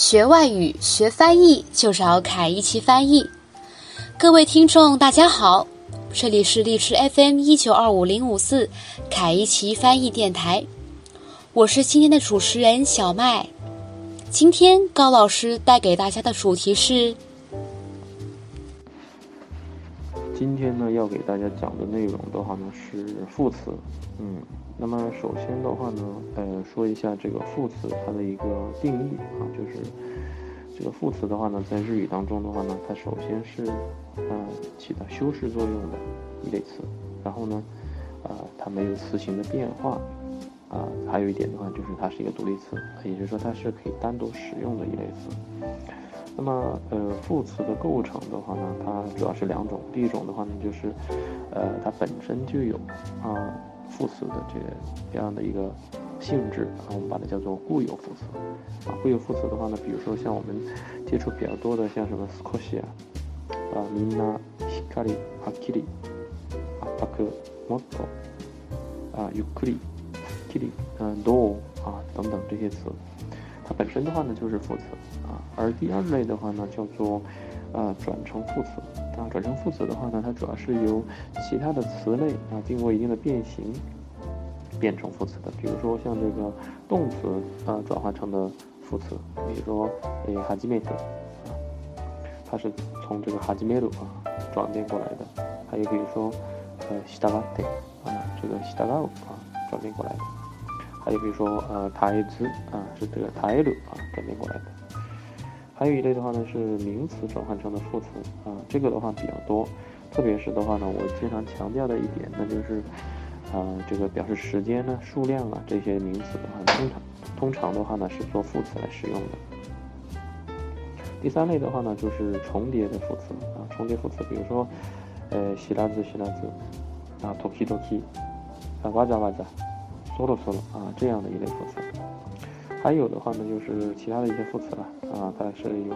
学外语、学翻译就找凯一奇翻译。各位听众，大家好，这里是荔枝 FM 一九二五零五四凯一奇翻译电台，我是今天的主持人小麦。今天高老师带给大家的主题是，今天呢要给大家讲的内容的话呢是副词，嗯。那么首先的话呢，呃，说一下这个副词它的一个定义啊，就是这个副词的话呢，在日语当中的话呢，它首先是呃起到修饰作用的一类词，然后呢，呃，它没有词形的变化，啊，还有一点的话就是它是一个独立词，也就是说它是可以单独使用的一类词。那么呃，副词的构成的话呢，它主要是两种，第一种的话呢就是，呃，它本身就有啊。副词的这个这样的一个性质啊，我们把它叫做固有副词啊。固有副词的话呢，比如说像我们接触比较多的，像什么少し啊、啊みんな、しっかり、はっきり、圧迫、もっと、啊ゆっくり、すっきり、嗯どう啊等等这些词， 它本身的话呢就是副词啊。而第二类的话呢叫做啊转成副词。啊，转成副词的话呢，它主要是由其他的词类啊经过一定的变形变成副词的。比如说像这个动词啊转化成的副词，比如说诶哈基梅特啊，它是从这个哈基梅鲁啊转变过来的。还有比如说呃西达拉特啊，这个西达瓦啊转变过来的。还有比如说呃塔埃兹啊，是这个塔埃鲁啊转变过来的。还有一类的话呢是名词转换成的副词啊，这个的话比较多，特别是的话呢，我经常强调的一点，那就是，啊，这个表示时间呢、数量啊这些名词的话，通常通常的话呢是做副词来使用的。第三类的话呢就是重叠的副词啊，重叠副词，比如说，呃，西拉兹西拉兹，啊，托基托基，啊，哇扎哇扎，嗦罗嗦罗啊这样的一类副词。还有的话呢，就是其他的一些副词了啊，它是由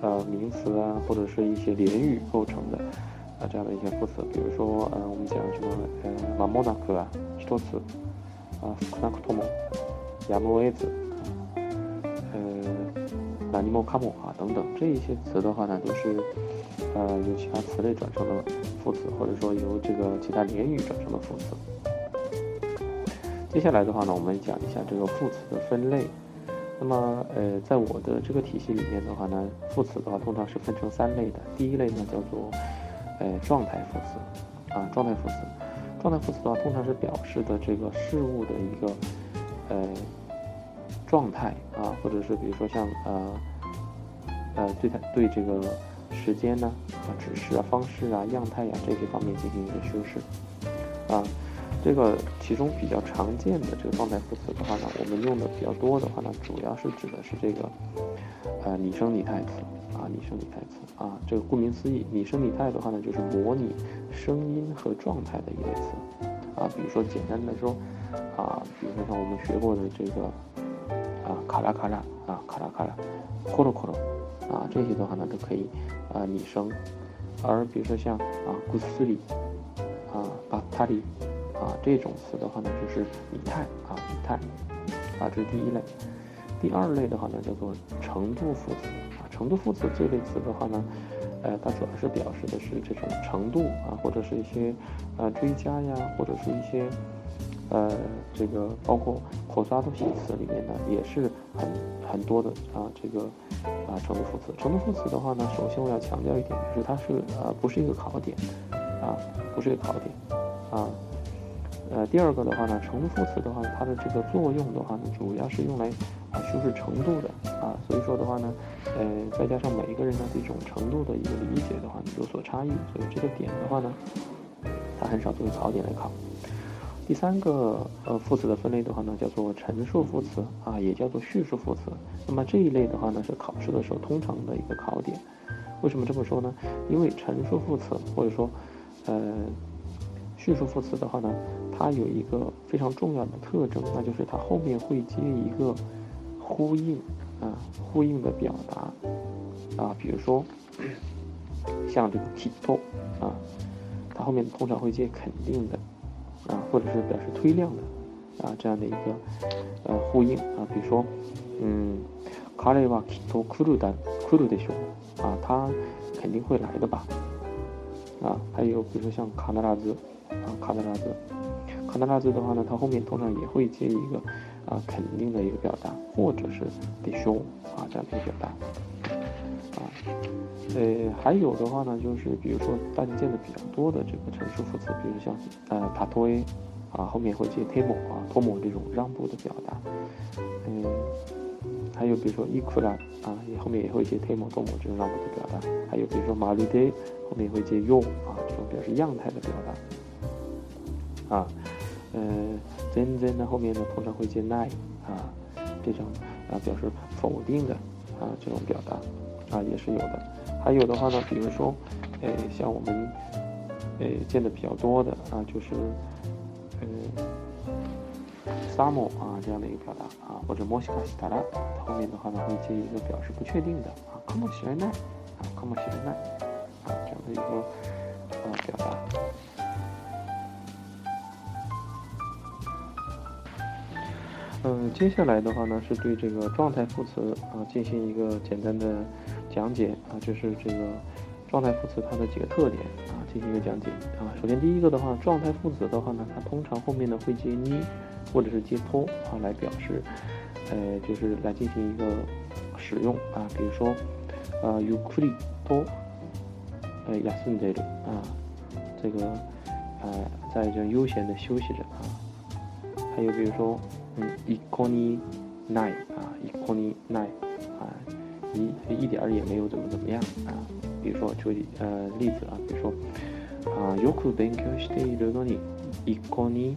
呃名词啊，或者是一些连语构成的啊，这样的一些副词，比如说呃，我们讲什么呃，马莫纳克啊，多词啊，斯纳克托莫，亚莫维兹啊，呃，纳尼莫卡姆啊等等，这一些词的话呢，都是呃由其他词类转成的副词，或者说由这个其他连语转成的副词。接下来的话呢，我们讲一下这个副词的分类。那么，呃，在我的这个体系里面的话呢，副词的话通常是分成三类的。第一类呢叫做，呃，状态副词，啊，状态副词。状态副词的话，通常是表示的这个事物的一个，呃，状态啊，或者是比如说像呃，呃，对它对这个时间呢啊、指示啊、方式啊、样态呀这些方面进行一个修饰，啊。这个其中比较常见的这个状态副词的话呢，我们用的比较多的话呢，主要是指的是这个，呃，拟声拟态词啊，拟声拟态词啊。这个顾名思义，拟声拟态的话呢，就是模拟声音和状态的一类词啊。比如说简单的说啊，比如说像我们学过的这个啊，卡拉卡拉啊，卡拉卡拉，コロコロ啊，这些的话呢都可以啊拟声。而比如说像啊，古斯里啊，巴塔里。 啊，这种词的话呢，就是拟态啊，拟态啊，这是第一类。第二类的话呢，叫做程度副词啊。程度副词这类词的话呢，呃，它主要是表示的是这种程度啊，或者是一些呃追加呀，或者是一些呃这个包括口刷的形词里面呢，也是很很多的啊这个啊程度副词。程度副词的话呢，首先我要强调一点，就是它是呃不是一个考点啊，不是一个考点。呃，第二个的话呢，程度副词的话，它的这个作用的话呢，主要是用来啊修饰程度的啊，所以说的话呢，呃，再加上每一个人的这种程度的一个理解的话呢有所差异，所以这个点的话呢，它很少作为考点来考。第三个呃副词的分类的话呢，叫做陈述副词啊，也叫做叙述副词。那么这一类的话呢，是考试的时候通常的一个考点。为什么这么说呢？因为陈述副词或者说呃叙述副词的话呢。它有一个非常重要的特征，那就是它后面会接一个呼应啊，呼应的表达啊，比如说像这个 kito 啊，它后面通常会接肯定的啊，或者是表示推量的啊，这样的一个呃呼应啊，比如说嗯卡雷瓦基托库鲁丹库鲁的熊啊，他肯定会来的吧？啊，还有比如说像卡纳拉兹啊，卡纳拉兹，卡纳拉兹的话呢，它后面通常也会接一个啊肯定的一个表达，或者是的熊啊这样的一个表达啊。呃，还有的话呢，就是比如说大家见的比较多的这个陈述副词，比如像呃塔托埃啊，后面会接托莫啊托莫这种让步的表达，嗯。还有比如说伊库拉啊，也后面也会接 temo 多么这种让步的表达。还有比如说马鲁德后面会接 yo 啊，这种表示样态的表达。啊，呃，zen zen 呢后面呢通常会接 nai 啊，这种啊表示否定的啊这种表达啊也是有的。还有的话呢，比如说，呃，像我们呃见的比较多的啊，就是呃。some 啊这样的一个表达啊，或者もしかしたら，后面的话呢会接一个表示不确定的啊，かもしれない啊，かもしれない啊这样的一个呃表达。 嗯，接下来的话呢是对这个状态副词啊进行一个简单的讲解啊，就是这个状态副词它的几个特点啊进行一个讲解啊。首先第一个的话，状态副词的话呢，它通常后面呢会接你。或者是接托啊来表示，呃，就是来进行一个使用啊，比如说，呃，ゆっくりと，呃，休んでる啊，这个，呃，在这悠闲的休息着啊。 还有比如说，嗯，一こにない啊，一こにない啊，一一点儿也没有怎么怎么样啊。比如说，就呃例子啊，比如说，啊，よく勉強しているのに、一こに。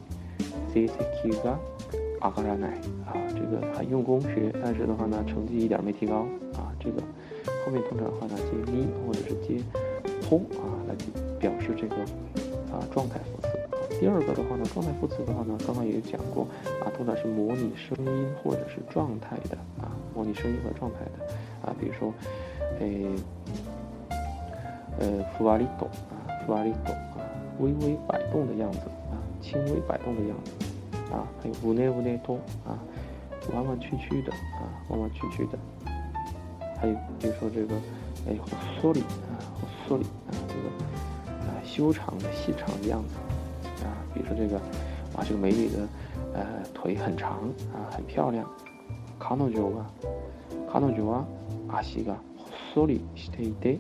成績が上がらない啊，这个很用功学，但是的话呢，成绩一点没提高啊。这个后面通常的话呢，接你或者是接通啊，来表示这个啊状态副词。 第二个的话呢，状态副词的话呢，刚刚也讲过啊，通常是模拟声音或者是状态的啊，模拟声音和状态的啊，比如说，诶，呃，ふわりと啊，ふわりと啊，微微摆动的样子。轻微摆动的样子，啊，还有无内无内托啊，弯弯曲曲的啊，弯弯曲曲的，还有比如说这个，哎，缩里啊，缩里啊，这个啊，修长的细长的样子啊， 比如说这个，哇，这个美女的呃腿很长啊，很漂亮，卡诺脚啊，卡诺脚啊，阿西个缩里していて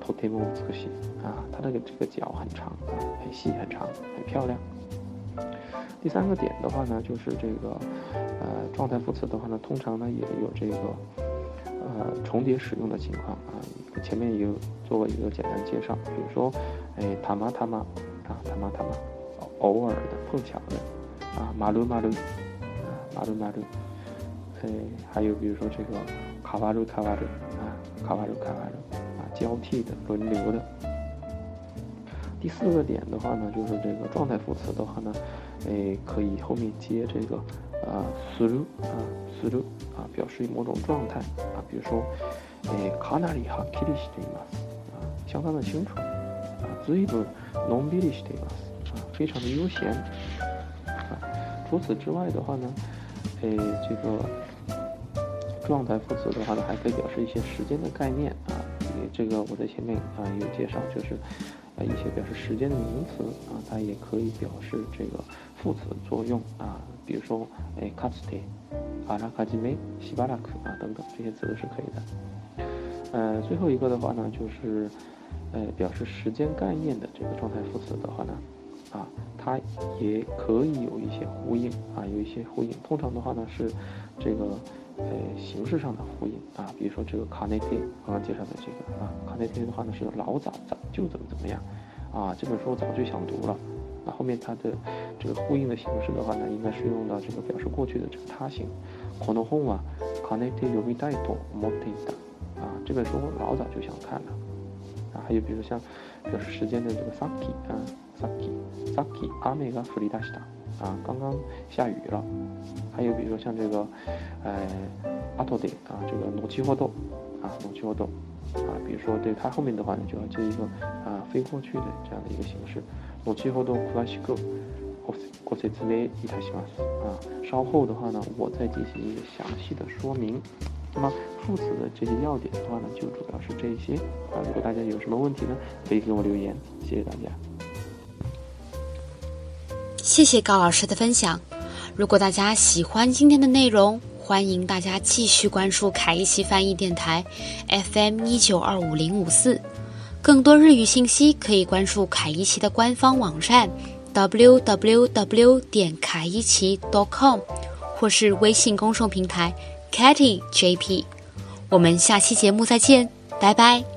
とても美しい啊，它这个这个脚很长啊，很细很长，很漂亮。第三个点的话呢，就是这个，呃，状态副词的话呢，通常呢也有这个，呃，重叠使用的情况啊。前面也有做过一个简单介绍，比如说，哎，他妈他妈啊，他妈他妈， 偶尔的碰巧的啊，马路马路啊，马路马路，哎，还有比如说这个卡瓦鲁卡瓦鲁啊，卡瓦鲁卡瓦鲁啊，交替的轮流的。第四个点的话呢，就是这个状态副词的话呢。诶，可以后面接这个，呃，する啊，する啊，表示某种状态啊，比如说，诶，かなりはっきりしています啊，相当的清楚啊，ずいぶんのんびりしています啊， 非常的悠闲啊。除此之外的话呢，诶，这个状态副词的话呢，还可以表示一些时间的概念啊。这个我在前面啊有介绍，就是啊一些表示时间的名词啊，它也可以表示这个。副词作用啊，比如说，哎，かつて、あらかじめ、しばらく啊等等这些词都是可以的。呃，最后一个的话呢，就是，呃，表示时间概念的这个状态副词的话呢， 啊，它也可以有一些呼应啊，有一些呼应。通常的话呢是这个，呃，形式上的呼应啊，比如说这个卡内蒂刚刚介绍的这个啊，卡内蒂的话呢是老早早就怎么怎么样啊，这本书我早就想读了。那后面它的这个呼应的形式的话呢，应该是用到这个表示过去的这个他形。この本はかねて読みたいと思っていた。啊，这本书我老早就想看了。啊，还有比如像表示时间的这个さっき啊， さっき、さっき雨が降り出した。啊，刚刚下雨了。还有比如说像这个，呃，後で啊，这个後ほど啊，後ほど啊，比如说对它后面的话呢，就要接一个啊飞过去的这样的一个形式。后ほど詳しくご説明いたします。啊，稍后的话呢，我再进行一个详细的说明。 那么副词的这些要点的话呢，就主要是这些啊。如果大家有什么问题呢，可以给我留言。谢谢大家。 谢谢高老师的分享。如果大家喜欢今天的内容，欢迎大家继续关注凯一奇翻译电台 FM 一九二五零五四。更多日语信息可以关注凯一奇的官方网站 www 点凯一奇 .com，或是微信公众平台 Katy JP。我们下期节目再见，拜拜。